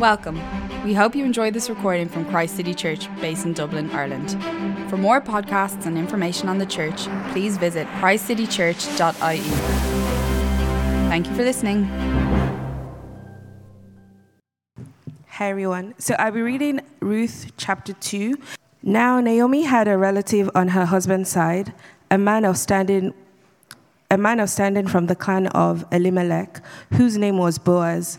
Welcome. We hope you enjoyed this recording from Christ City Church, based in Dublin, Ireland. For more podcasts and information on the church, please visit christcitychurch.ie. Thank you for listening. Hi, everyone. So I'll be reading Ruth chapter 2. Now, Naomi had a relative on her husband's side, a man of standing. A man of standing from the clan of Elimelech, whose name was Boaz.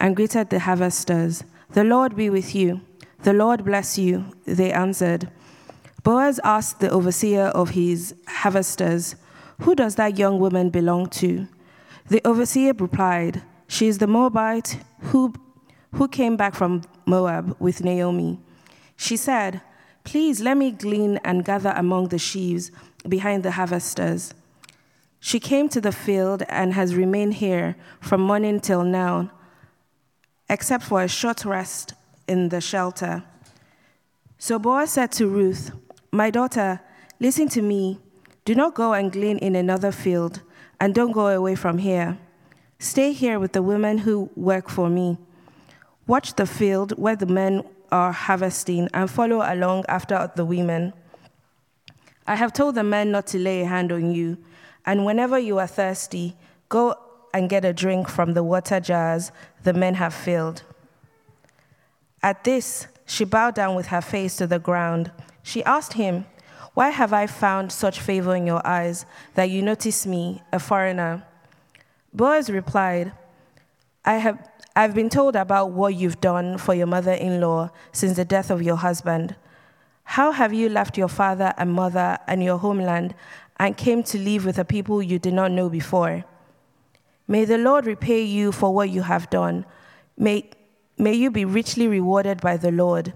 and greeted the harvesters. The Lord be with you. The Lord bless you, they answered. Boaz asked the overseer of his harvesters, Who does that young woman belong to? The overseer replied, She is the Moabite who, who came back from Moab with Naomi. She said, Please let me glean and gather among the sheaves behind the harvesters. She came to the field and has remained here from morning till now except for a short rest in the shelter. So Boaz said to Ruth, My daughter, listen to me. Do not go and glean in another field, and don't go away from here. Stay here with the women who work for me. Watch the field where the men are harvesting, and follow along after the women. I have told the men not to lay a hand on you, and whenever you are thirsty, go and get a drink from the water jars the men have filled. At this, she bowed down with her face to the ground. She asked him, Why have I found such favor in your eyes that you notice me, a foreigner? Boaz replied, I have I've been told about what you've done for your mother in law since the death of your husband. How have you left your father and mother and your homeland and came to live with a people you did not know before? May the Lord repay you for what you have done. May, may you be richly rewarded by the Lord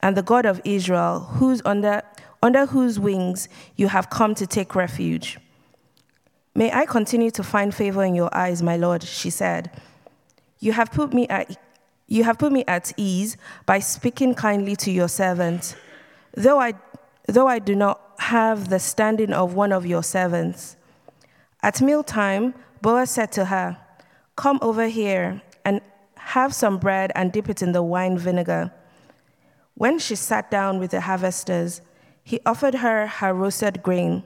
and the God of Israel, whose under, under whose wings you have come to take refuge. May I continue to find favor in your eyes, my Lord, she said. You have put me at, you have put me at ease by speaking kindly to your servant, though I, though I do not have the standing of one of your servants. At mealtime, Boaz said to her, Come over here and have some bread and dip it in the wine vinegar. When she sat down with the harvesters, he offered her her roasted grain.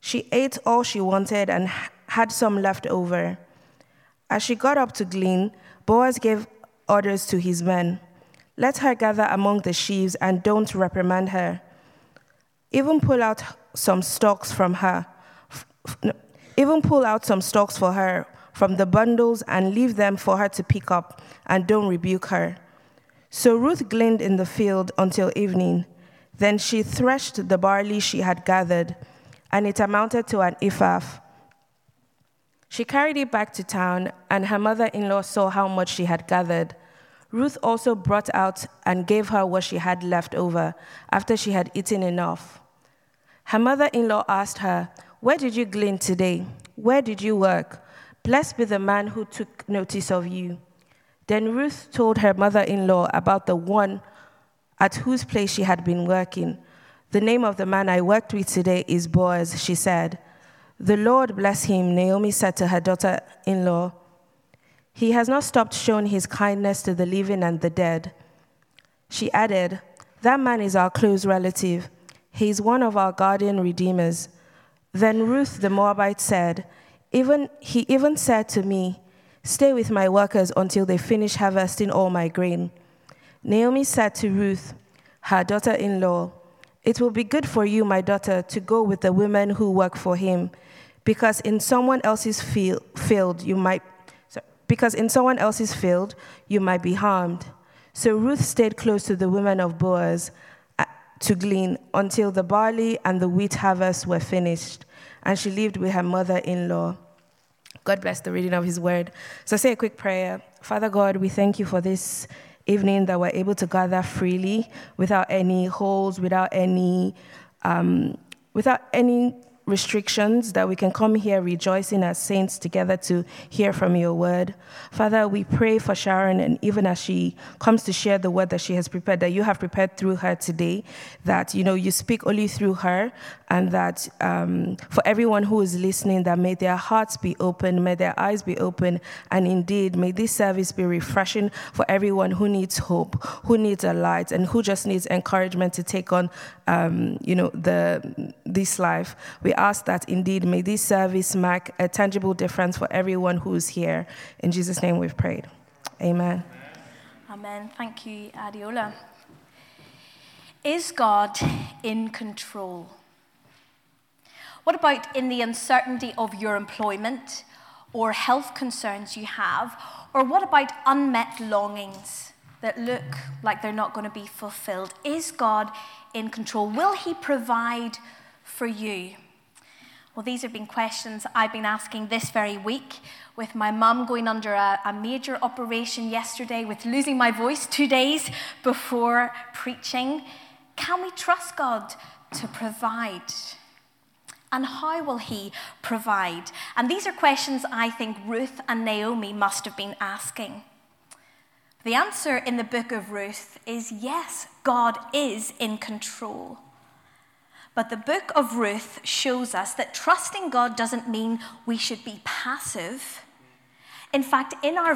She ate all she wanted and had some left over. As she got up to glean, Boaz gave orders to his men Let her gather among the sheaves and don't reprimand her. Even pull out some stalks from her. Even pull out some stalks for her from the bundles and leave them for her to pick up, and don't rebuke her. So Ruth gleaned in the field until evening. Then she threshed the barley she had gathered, and it amounted to an ephah. She carried it back to town, and her mother in law saw how much she had gathered. Ruth also brought out and gave her what she had left over after she had eaten enough. Her mother in law asked her, where did you glean today? Where did you work? Blessed be the man who took notice of you. Then Ruth told her mother in law about the one at whose place she had been working. The name of the man I worked with today is Boaz, she said. The Lord bless him, Naomi said to her daughter in law. He has not stopped showing his kindness to the living and the dead. She added, That man is our close relative. He is one of our guardian redeemers. Then Ruth the Moabite said, even, He even said to me, Stay with my workers until they finish harvesting all my grain. Naomi said to Ruth, her daughter in law, It will be good for you, my daughter, to go with the women who work for him, because in someone else's field you might because in someone else's field you might be harmed. So Ruth stayed close to the women of Boaz to glean until the barley and the wheat harvest were finished, and she lived with her mother in law. God bless the reading of his word. So, say a quick prayer. Father God, we thank you for this evening that we're able to gather freely without any holes, without any, um, without any restrictions, that we can come here rejoicing as saints together to hear from your word. Father, we pray for Sharon, and even as she comes to share the word that she has prepared, that you have prepared through her today, that you know you speak only through her, and that um, for everyone who is listening, that may their hearts be open, may their eyes be open, and indeed may this service be refreshing for everyone who needs hope, who needs a light, and who just needs encouragement to take on, um, you know, the this life. We ask that indeed may this service mark a tangible difference for everyone who is here. In Jesus' name, we've prayed. Amen. Amen. Thank you, Adiola. Is God in control? What about in the uncertainty of your employment or health concerns you have? Or what about unmet longings that look like they're not going to be fulfilled? Is God in control? Will He provide for you? Well, these have been questions I've been asking this very week with my mum going under a, a, major operation yesterday, with losing my voice two days before preaching. Can we trust God to provide? And how will He provide? And these are questions I think Ruth and Naomi must have been asking. The answer in the book of Ruth is yes, God is in control. But the book of Ruth shows us that trusting God doesn't mean we should be passive. In fact, in our,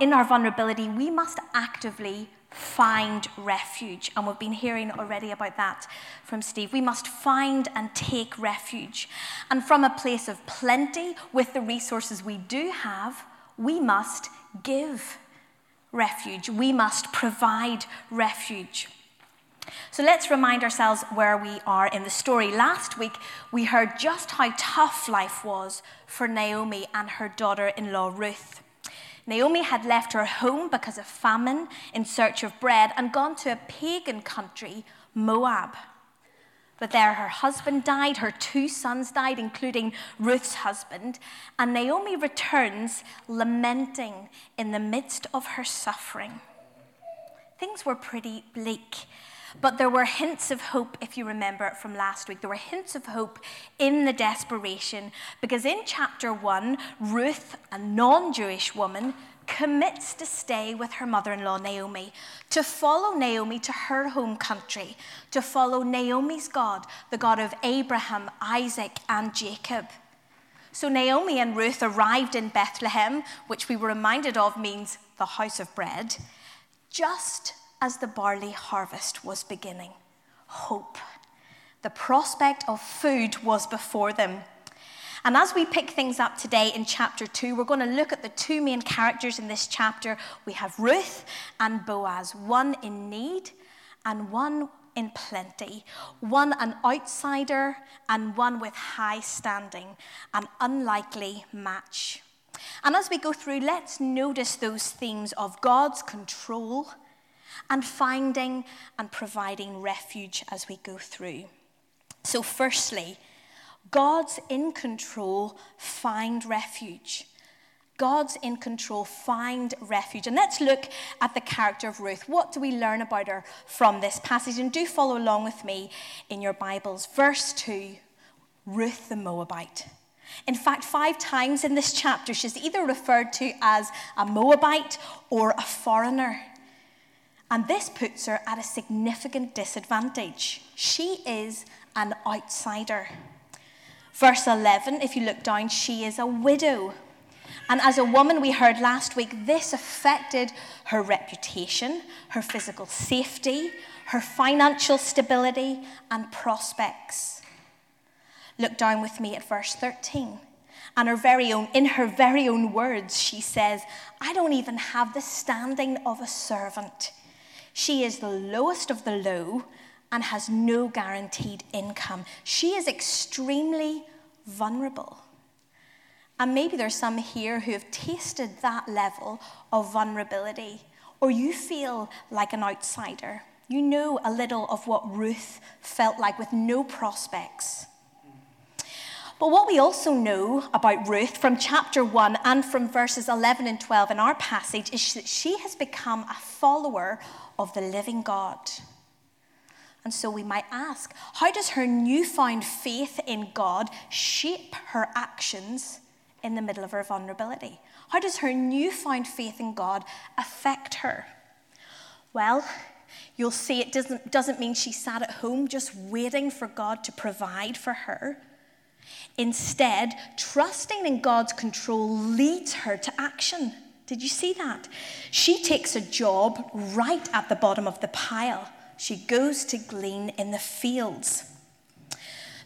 in our vulnerability, we must actively find refuge. And we've been hearing already about that from Steve. We must find and take refuge. And from a place of plenty, with the resources we do have, we must give refuge. We must provide refuge. So let's remind ourselves where we are in the story. Last week, we heard just how tough life was for Naomi and her daughter in law, Ruth. Naomi had left her home because of famine in search of bread and gone to a pagan country, Moab. But there her husband died, her two sons died, including Ruth's husband, and Naomi returns lamenting in the midst of her suffering. Things were pretty bleak. But there were hints of hope, if you remember it from last week. There were hints of hope in the desperation, because in chapter one, Ruth, a non Jewish woman, commits to stay with her mother in law, Naomi, to follow Naomi to her home country, to follow Naomi's God, the God of Abraham, Isaac, and Jacob. So Naomi and Ruth arrived in Bethlehem, which we were reminded of means the house of bread, just as the barley harvest was beginning. Hope. The prospect of food was before them. And as we pick things up today in chapter 2, we're going to look at the two main characters in this chapter. We have Ruth and Boaz, one in need and one in plenty, one an outsider and one with high standing, an unlikely match. And as we go through, let's notice those themes of God's control and finding and providing refuge as we go through. So, firstly, God's in control, find refuge. God's in control, find refuge. And let's look at the character of Ruth. What do we learn about her from this passage? And do follow along with me in your Bibles. Verse 2 Ruth the Moabite. In fact, five times in this chapter, she's either referred to as a Moabite or a foreigner. And this puts her at a significant disadvantage. She is an outsider. Verse 11, if you look down, she is a widow. And as a woman, we heard last week, this affected her reputation, her physical safety, her financial stability, and prospects. Look down with me at verse 13. And her very own, in her very own words, she says, I don't even have the standing of a servant. She is the lowest of the low and has no guaranteed income. She is extremely vulnerable. And maybe there's some here who have tasted that level of vulnerability, or you feel like an outsider. You know a little of what Ruth felt like with no prospects. But what we also know about Ruth from chapter 1 and from verses 11 and 12 in our passage is that she has become a follower of the living God. And so we might ask how does her newfound faith in God shape her actions in the middle of her vulnerability? How does her newfound faith in God affect her? Well, you'll see it doesn't, doesn't mean she sat at home just waiting for God to provide for her. Instead, trusting in God's control leads her to action. Did you see that? She takes a job right at the bottom of the pile. She goes to glean in the fields.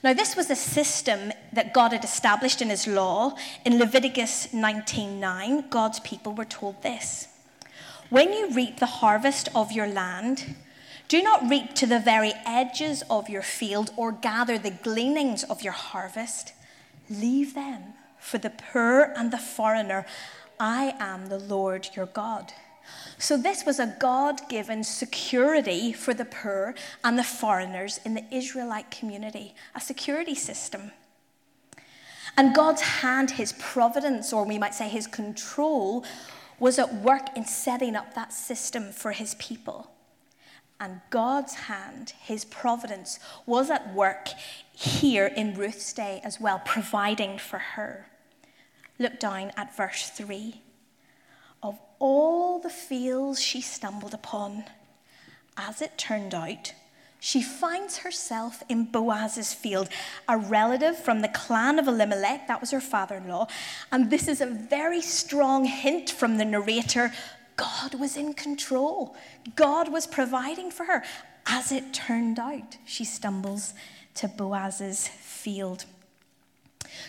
Now, this was a system that God had established in his law. In Leviticus 19:9, God's people were told this. When you reap the harvest of your land, do not reap to the very edges of your field or gather the gleanings of your harvest. Leave them for the poor and the foreigner. I am the Lord your God. So, this was a God given security for the poor and the foreigners in the Israelite community, a security system. And God's hand, his providence, or we might say his control, was at work in setting up that system for his people. And God's hand, his providence, was at work here in Ruth's day as well, providing for her. Look down at verse 3. Of all the fields she stumbled upon, as it turned out, she finds herself in Boaz's field, a relative from the clan of Elimelech, that was her father in law. And this is a very strong hint from the narrator God was in control, God was providing for her. As it turned out, she stumbles to Boaz's field.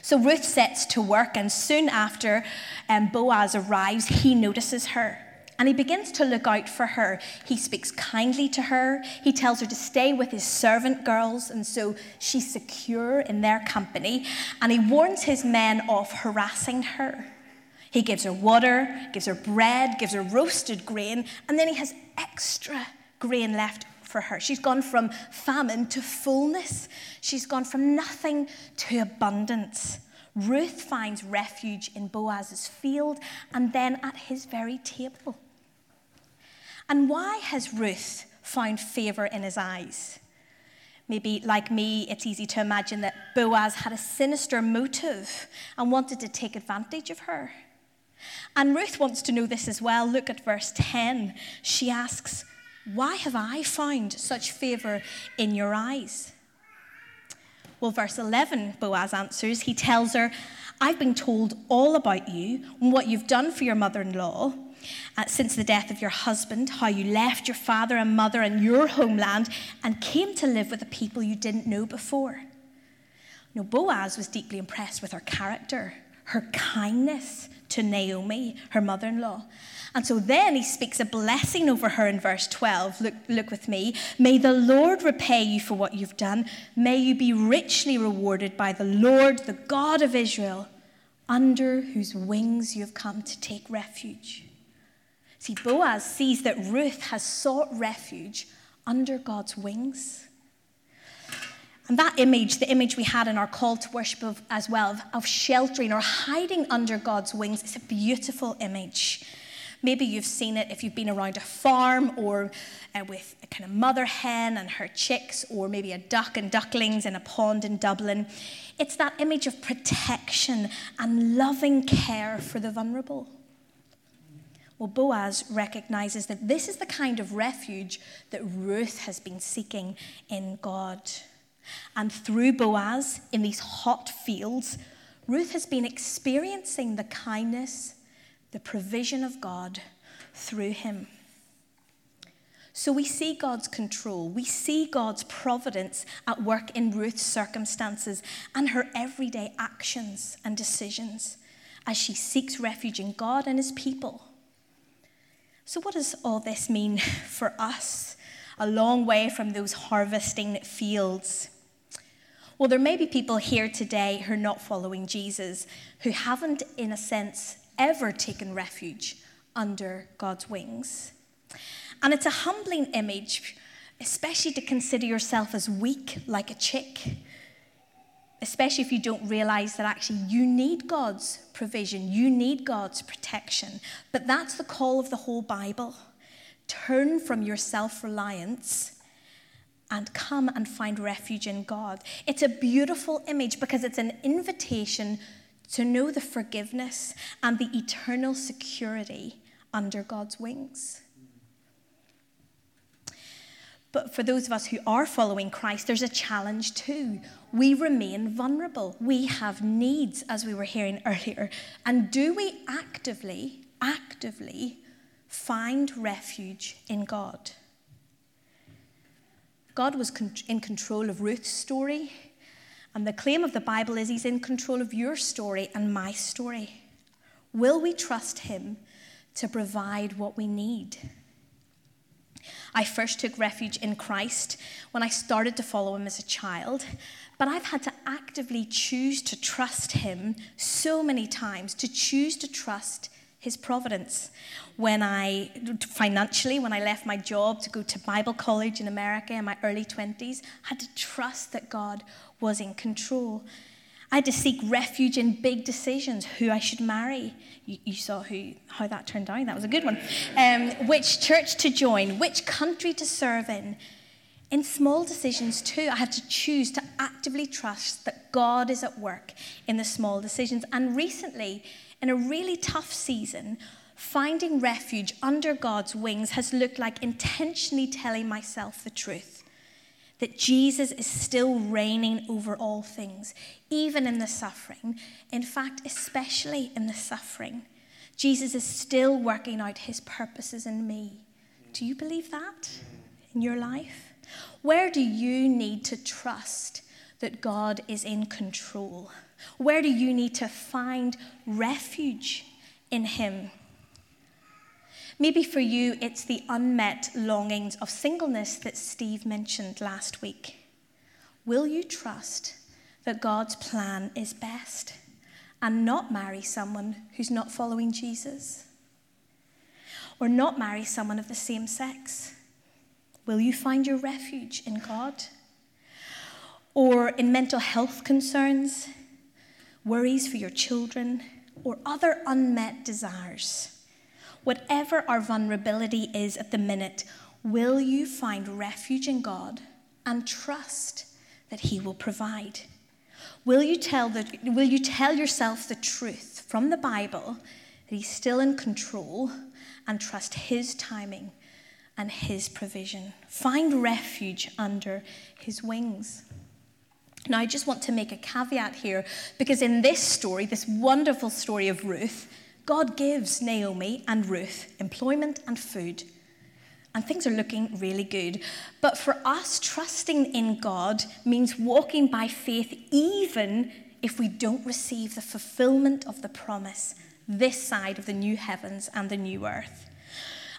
So Ruth sets to work, and soon after um, Boaz arrives, he notices her. And he begins to look out for her. He speaks kindly to her. He tells her to stay with his servant girls, and so she's secure in their company. And he warns his men off harassing her. He gives her water, gives her bread, gives her roasted grain, and then he has extra grain left for her. She's gone from famine to fullness, she's gone from nothing to abundance. Ruth finds refuge in Boaz's field and then at his very table. And why has Ruth found favor in his eyes? Maybe, like me, it's easy to imagine that Boaz had a sinister motive and wanted to take advantage of her. And Ruth wants to know this as well. Look at verse 10. She asks, Why have I found such favor in your eyes? Well, verse 11, Boaz answers. He tells her, I've been told all about you and what you've done for your mother in law uh, since the death of your husband, how you left your father and mother and your homeland and came to live with a people you didn't know before. Now, Boaz was deeply impressed with her character, her kindness to Naomi, her mother in law. And so then he speaks a blessing over her in verse 12. Look, look with me. May the Lord repay you for what you've done. May you be richly rewarded by the Lord, the God of Israel, under whose wings you have come to take refuge. See, Boaz sees that Ruth has sought refuge under God's wings. And that image, the image we had in our call to worship of, as well, of, sheltering or hiding under God's wings, is a beautiful image. Maybe you've seen it if you've been around a farm or uh, with a kind of mother hen and her chicks, or maybe a duck and ducklings in a pond in Dublin. It's that image of protection and loving care for the vulnerable. Well, Boaz recognizes that this is the kind of refuge that Ruth has been seeking in God. And through Boaz, in these hot fields, Ruth has been experiencing the kindness, the provision of God through him. So we see God's control, we see God's providence at work in Ruth's circumstances and her everyday actions and decisions as she seeks refuge in God and his people. So, what does all this mean for us, a long way from those harvesting fields? Well, there may be people here today who are not following Jesus, who haven't, in a sense, ever taken refuge under God's wings. And it's a humbling image, especially to consider yourself as weak like a chick. especially if you don't realize that actually you need God's provision, you need God's protection. But that's the call of the whole Bible. Turn from your self reliance and come and find refuge in God. It's a beautiful image because it's an invitation to know the forgiveness and the eternal security under God's wings. But for those of us who are following Christ, there's a challenge too. We remain vulnerable. We have needs, as we were hearing earlier. And do we actively, actively find refuge in God? God was in control of Ruth's story, and the claim of the Bible is He's in control of your story and my story. Will we trust Him to provide what we need? I first took refuge in Christ when I started to follow him as a child, but I've had to actively choose to trust him so many times, to choose to trust his providence. When I, financially, when I left my job to go to Bible college in America in my early 20s, I had to trust that God was in control. I had to seek refuge in big decisions who I should marry. You, you saw who, how that turned out. That was a good one. Um, which church to join, which country to serve in. In small decisions, too, I had to choose to actively trust that God is at work in the small decisions. And recently, in a really tough season, finding refuge under God's wings has looked like intentionally telling myself the truth that Jesus is still reigning over all things, even in the suffering. In fact, especially in the suffering. Jesus is still working out his purposes in me. Do you believe that in your life? Where do you need to trust that God is in control? Where do you need to find refuge in him? Maybe for you, it's the unmet longings of singleness that Steve mentioned last week. Will you trust that God's plan is best and not marry someone who's not following Jesus? Or not marry someone of the same sex? Will you find your refuge in God? Or in mental health concerns, worries for your children, or other unmet desires? Whatever our vulnerability is at the minute, will you find refuge in God and trust that He will provide? Will you tell, the, will you tell yourself the truth from the Bible that He's still in control and trust His timing and His provision? Find refuge under His wings. Now, I just want to make a caveat here because in this story, this wonderful story of Ruth, God gives Naomi and Ruth employment and food, and things are looking really good. But for us, trusting in God means walking by faith even if we don't receive the fulfillment of the promise this side of the new heavens and the new earth.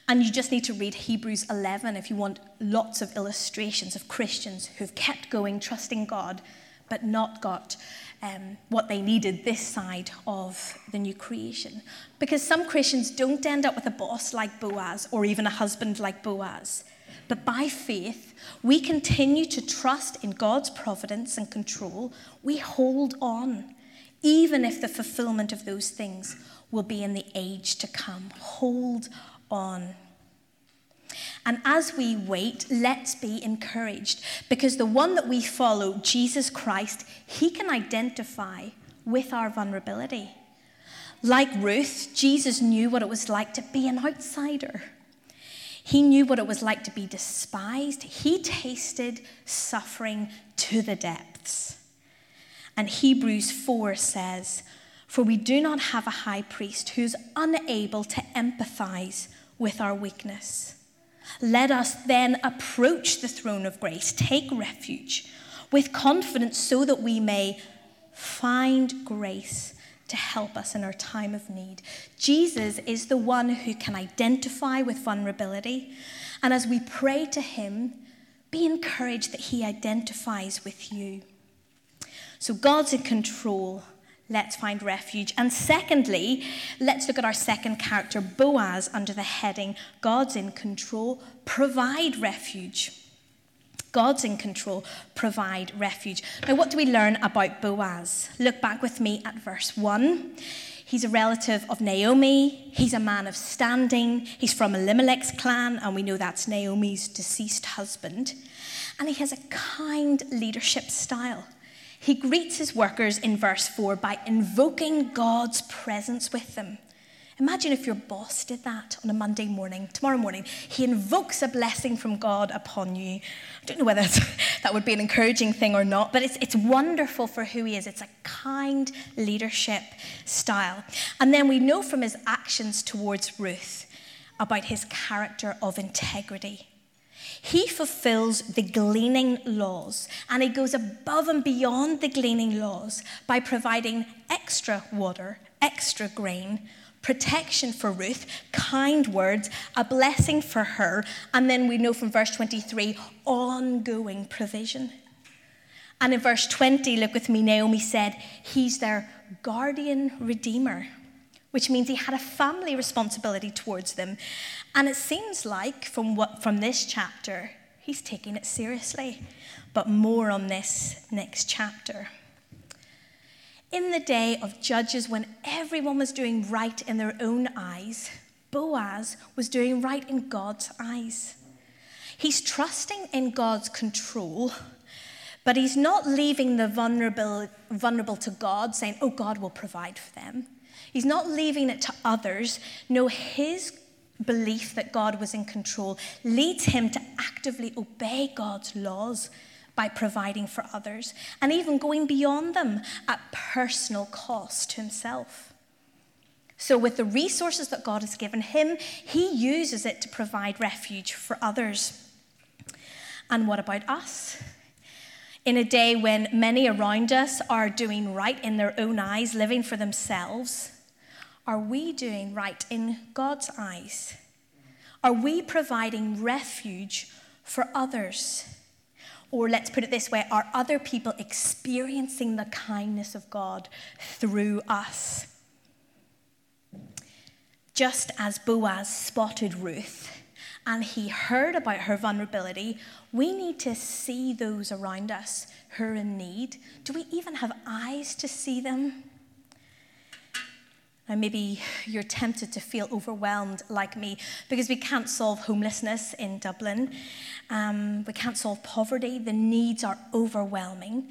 And you just need to read Hebrews 11 if you want lots of illustrations of Christians who've kept going, trusting God, but not got um, what they needed this side of the new creation. Because some Christians don't end up with a boss like Boaz or even a husband like Boaz. But by faith, we continue to trust in God's providence and control. We hold on, even if the fulfillment of those things will be in the age to come. Hold on. And as we wait, let's be encouraged because the one that we follow, Jesus Christ, he can identify with our vulnerability. Like Ruth, Jesus knew what it was like to be an outsider. He knew what it was like to be despised. He tasted suffering to the depths. And Hebrews 4 says, For we do not have a high priest who's unable to empathize with our weakness let us then approach the throne of grace, take refuge with confidence so that we may find grace to help us in our time of need. Jesus is the one who can identify with vulnerability. And as we pray to him, be encouraged that he identifies with you. So God's in control let's find refuge. And secondly, let's look at our second character, Boaz, under the heading God's in control, provide refuge. God's in control, provide refuge. Now, what do we learn about Boaz? Look back with me at verse 1. He's a relative of Naomi. He's a man of standing. He's from Elimelech's clan, and we know that's Naomi's deceased husband. And he has a kind leadership style. He greets his workers in verse 4 by invoking God's presence with them. Imagine if your boss did that on a Monday morning, tomorrow morning. He invokes a blessing from God upon you. I don't know whether that would be an encouraging thing or not, but it's, it's wonderful for who he is. It's a kind leadership style. And then we know from his actions towards Ruth about his character of integrity. He fulfills the gleaning laws and he goes above and beyond the gleaning laws by providing extra water, extra grain protection for Ruth, kind words, a blessing for her, and then we know from verse 23 ongoing provision. And in verse 20, look with me, Naomi said, He's their guardian redeemer, which means he had a family responsibility towards them. And it seems like from, what, from this chapter, he's taking it seriously. But more on this next chapter. In the day of Judges, when everyone was doing right in their own eyes, Boaz was doing right in God's eyes. He's trusting in God's control, but he's not leaving the vulnerable, vulnerable to God, saying, Oh, God will provide for them. He's not leaving it to others. No, his belief that God was in control leads him to actively obey God's laws by providing for others and even going beyond them at personal cost to himself. So, with the resources that God has given him, he uses it to provide refuge for others. And what about us? In a day when many around us are doing right in their own eyes, living for themselves, are we doing right in God's eyes? Are we providing refuge for others? Or let's put it this way are other people experiencing the kindness of God through us? Just as Boaz spotted Ruth and he heard about her vulnerability, we need to see those around us who are in need. Do we even have eyes to see them? And maybe you're tempted to feel overwhelmed like me because we can't solve homelessness in Dublin. Um, we can't solve poverty. The needs are overwhelming.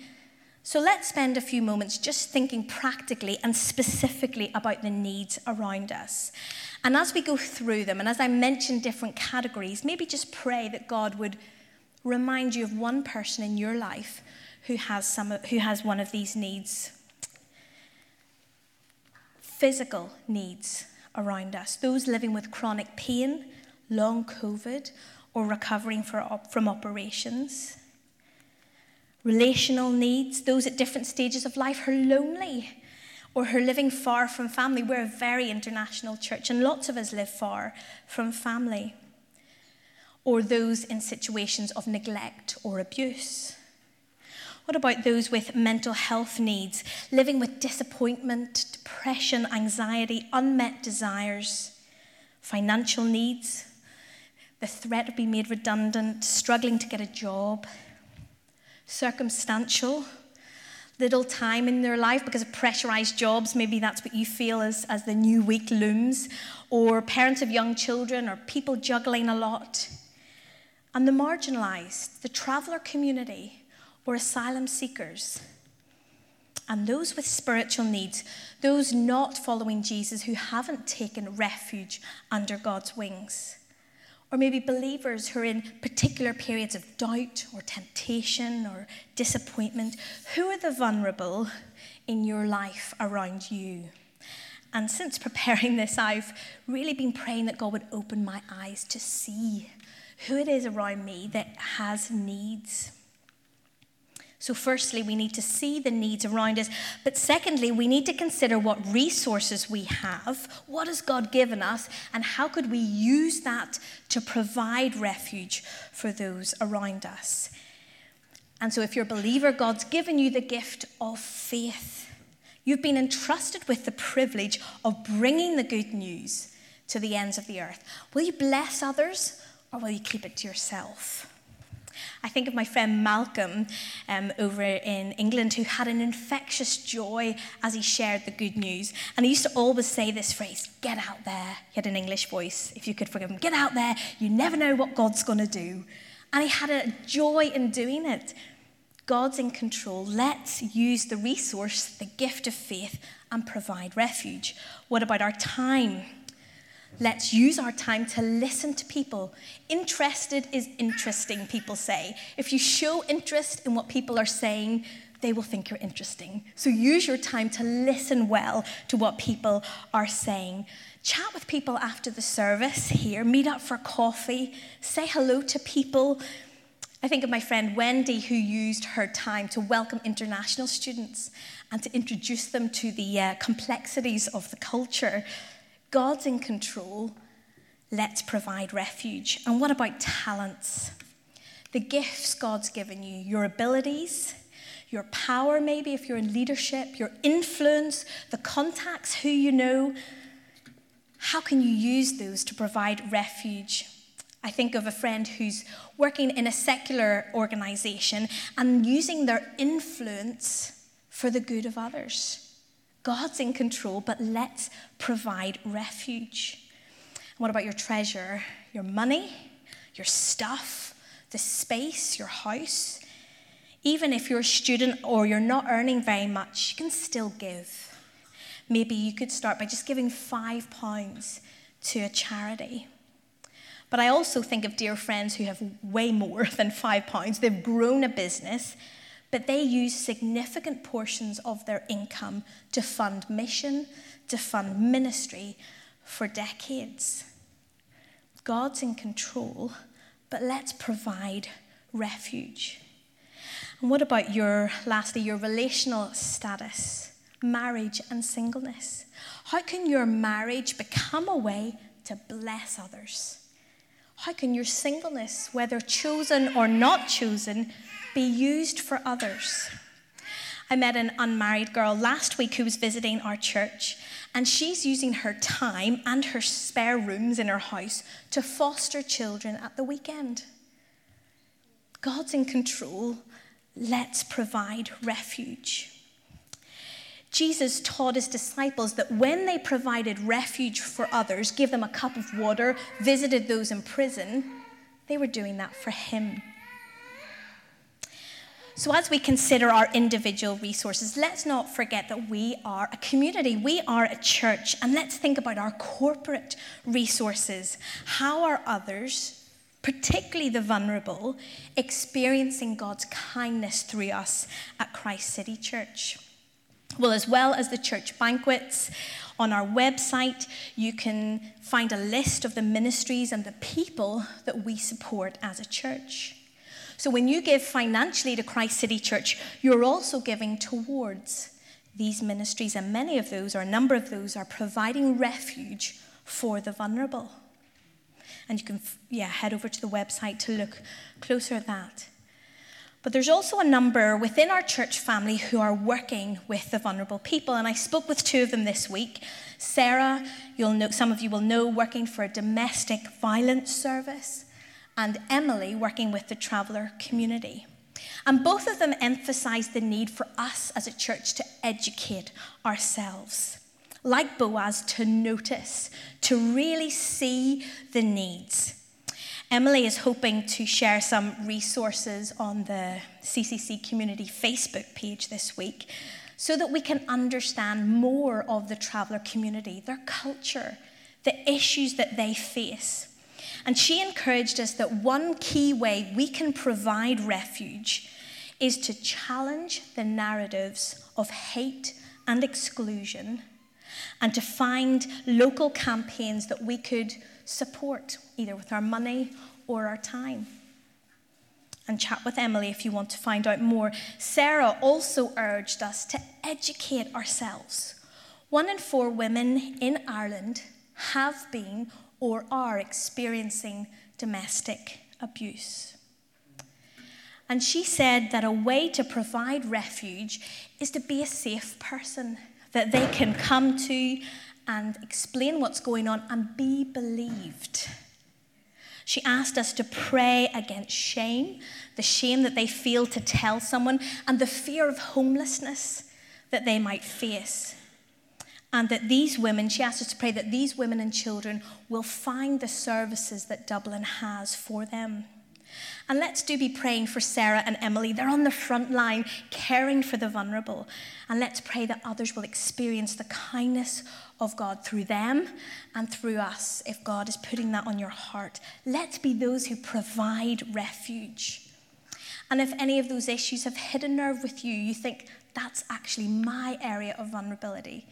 So let's spend a few moments just thinking practically and specifically about the needs around us. And as we go through them, and as I mention different categories, maybe just pray that God would remind you of one person in your life who has, some, who has one of these needs physical needs around us, those living with chronic pain, long COVID, or recovering from operations. Relational needs, those at different stages of life who are lonely or who are living far from family. We're a very international church, and lots of us live far from family. Or those in situations of neglect or abuse. What about those with mental health needs, living with disappointment, depression, anxiety, unmet desires, financial needs, the threat of being made redundant, struggling to get a job, circumstantial, little time in their life because of pressurized jobs, maybe that's what you feel as, as the new week looms, or parents of young children, or people juggling a lot. And the marginalized, the traveler community, or asylum seekers. And those with spiritual needs, those not following Jesus who haven't taken refuge under God's wings. Or maybe believers who are in particular periods of doubt or temptation or disappointment. Who are the vulnerable in your life around you? And since preparing this, I've really been praying that God would open my eyes to see who it is around me that has needs. So, firstly, we need to see the needs around us. But secondly, we need to consider what resources we have, what has God given us, and how could we use that to provide refuge for those around us. And so, if you're a believer, God's given you the gift of faith. You've been entrusted with the privilege of bringing the good news to the ends of the earth. Will you bless others or will you keep it to yourself? I think of my friend Malcolm um, over in England who had an infectious joy as he shared the good news. And he used to always say this phrase get out there. He had an English voice, if you could forgive him. Get out there. You never know what God's going to do. And he had a joy in doing it. God's in control. Let's use the resource, the gift of faith, and provide refuge. What about our time? Let's use our time to listen to people. Interested is interesting, people say. If you show interest in what people are saying, they will think you're interesting. So use your time to listen well to what people are saying. Chat with people after the service here, meet up for coffee, say hello to people. I think of my friend Wendy, who used her time to welcome international students and to introduce them to the uh, complexities of the culture. God's in control. Let's provide refuge. And what about talents? The gifts God's given you, your abilities, your power, maybe if you're in leadership, your influence, the contacts, who you know. How can you use those to provide refuge? I think of a friend who's working in a secular organization and using their influence for the good of others. God's in control, but let's provide refuge. What about your treasure? Your money, your stuff, the space, your house? Even if you're a student or you're not earning very much, you can still give. Maybe you could start by just giving five pounds to a charity. But I also think of dear friends who have way more than five pounds. They've grown a business but they use significant portions of their income to fund mission, to fund ministry for decades. God's in control, but let's provide refuge. And what about your, lastly, your relational status, marriage and singleness? How can your marriage become a way to bless others? How can your singleness, whether chosen or not chosen, be used for others. I met an unmarried girl last week who was visiting our church, and she's using her time and her spare rooms in her house to foster children at the weekend. God's in control. Let's provide refuge. Jesus taught his disciples that when they provided refuge for others, gave them a cup of water, visited those in prison, they were doing that for him. So, as we consider our individual resources, let's not forget that we are a community, we are a church, and let's think about our corporate resources. How are others, particularly the vulnerable, experiencing God's kindness through us at Christ City Church? Well, as well as the church banquets, on our website, you can find a list of the ministries and the people that we support as a church. So when you give financially to Christ City Church, you're also giving towards these ministries, and many of those, or a number of those, are providing refuge for the vulnerable. And you can, yeah, head over to the website to look closer at that. But there's also a number within our church family who are working with the vulnerable people. And I spoke with two of them this week. Sarah, you'll know, some of you will know, working for a domestic violence service and Emily working with the traveller community. And both of them emphasized the need for us as a church to educate ourselves. Like Boaz, to notice, to really see the needs. Emily is hoping to share some resources on the CCC Community Facebook page this week so that we can understand more of the traveller community, their culture, the issues that they face. And she encouraged us that one key way we can provide refuge is to challenge the narratives of hate and exclusion and to find local campaigns that we could support, either with our money or our time. And chat with Emily if you want to find out more. Sarah also urged us to educate ourselves. One in four women in Ireland have been or are experiencing domestic abuse. And she said that a way to provide refuge is to be a safe person that they can come to and explain what's going on and be believed. She asked us to pray against shame, the shame that they feel to tell someone, and the fear of homelessness that they might face. And that these women, she asked us to pray that these women and children will find the services that Dublin has for them. And let's do be praying for Sarah and Emily. They're on the front line caring for the vulnerable. And let's pray that others will experience the kindness of God through them and through us if God is putting that on your heart. Let's be those who provide refuge. And if any of those issues have hit a nerve with you, you think that's actually my area of vulnerability,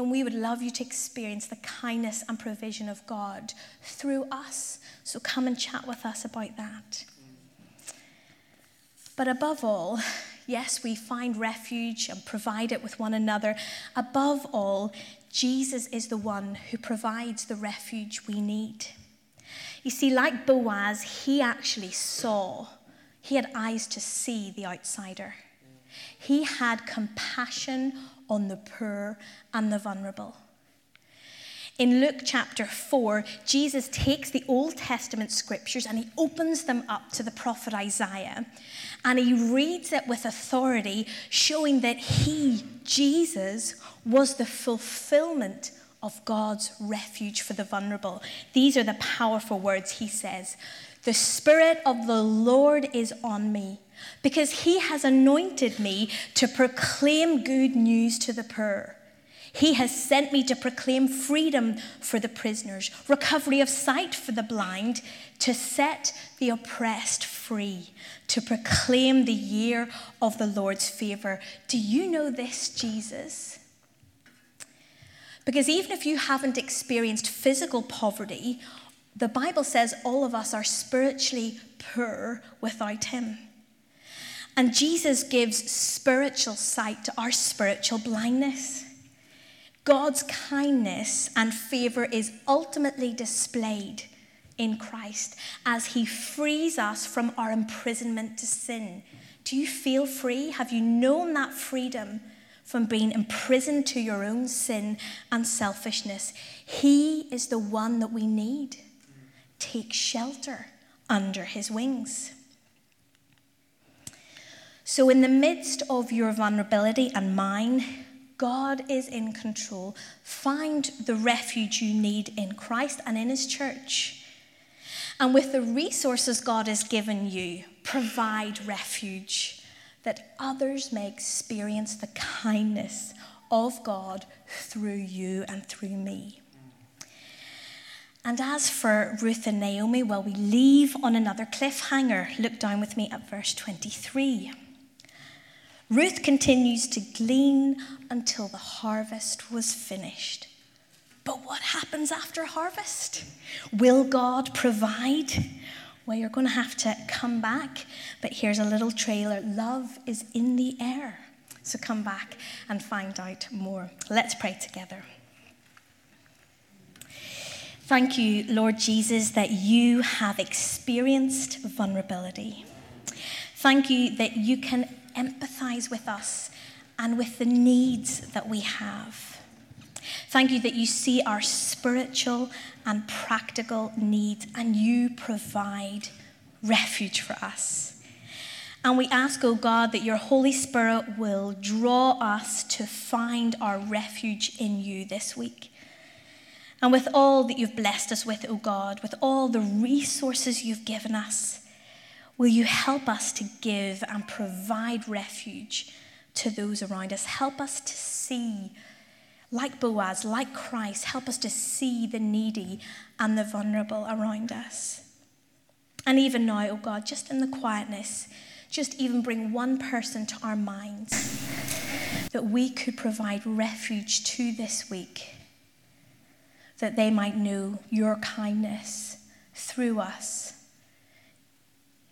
then we would love you to experience the kindness and provision of God through us. So come and chat with us about that. But above all, yes, we find refuge and provide it with one another. Above all, Jesus is the one who provides the refuge we need. You see, like Boaz, he actually saw, he had eyes to see the outsider. He had compassion on the poor and the vulnerable. In Luke chapter 4, Jesus takes the Old Testament scriptures and he opens them up to the prophet Isaiah. And he reads it with authority, showing that he, Jesus, was the fulfillment of God's refuge for the vulnerable. These are the powerful words he says The Spirit of the Lord is on me, because he has anointed me to proclaim good news to the poor. He has sent me to proclaim freedom for the prisoners, recovery of sight for the blind, to set the oppressed free, to proclaim the year of the Lord's favor. Do you know this, Jesus? Because even if you haven't experienced physical poverty, the Bible says all of us are spiritually poor without Him. And Jesus gives spiritual sight to our spiritual blindness. God's kindness and favor is ultimately displayed in Christ as he frees us from our imprisonment to sin. Do you feel free? Have you known that freedom from being imprisoned to your own sin and selfishness? He is the one that we need. Take shelter under his wings. So, in the midst of your vulnerability and mine, God is in control. Find the refuge you need in Christ and in His church. And with the resources God has given you, provide refuge that others may experience the kindness of God through you and through me. And as for Ruth and Naomi, well, we leave on another cliffhanger. Look down with me at verse 23. Ruth continues to glean until the harvest was finished. But what happens after harvest? Will God provide? Well, you're going to have to come back, but here's a little trailer. Love is in the air. So come back and find out more. Let's pray together. Thank you, Lord Jesus, that you have experienced vulnerability. Thank you that you can empathize with us and with the needs that we have. Thank you that you see our spiritual and practical needs and you provide refuge for us. And we ask, oh God, that your Holy Spirit will draw us to find our refuge in you this week. And with all that you've blessed us with, oh God, with all the resources you've given us, Will you help us to give and provide refuge to those around us? Help us to see, like Boaz, like Christ, help us to see the needy and the vulnerable around us. And even now, oh God, just in the quietness, just even bring one person to our minds that we could provide refuge to this week, that they might know your kindness through us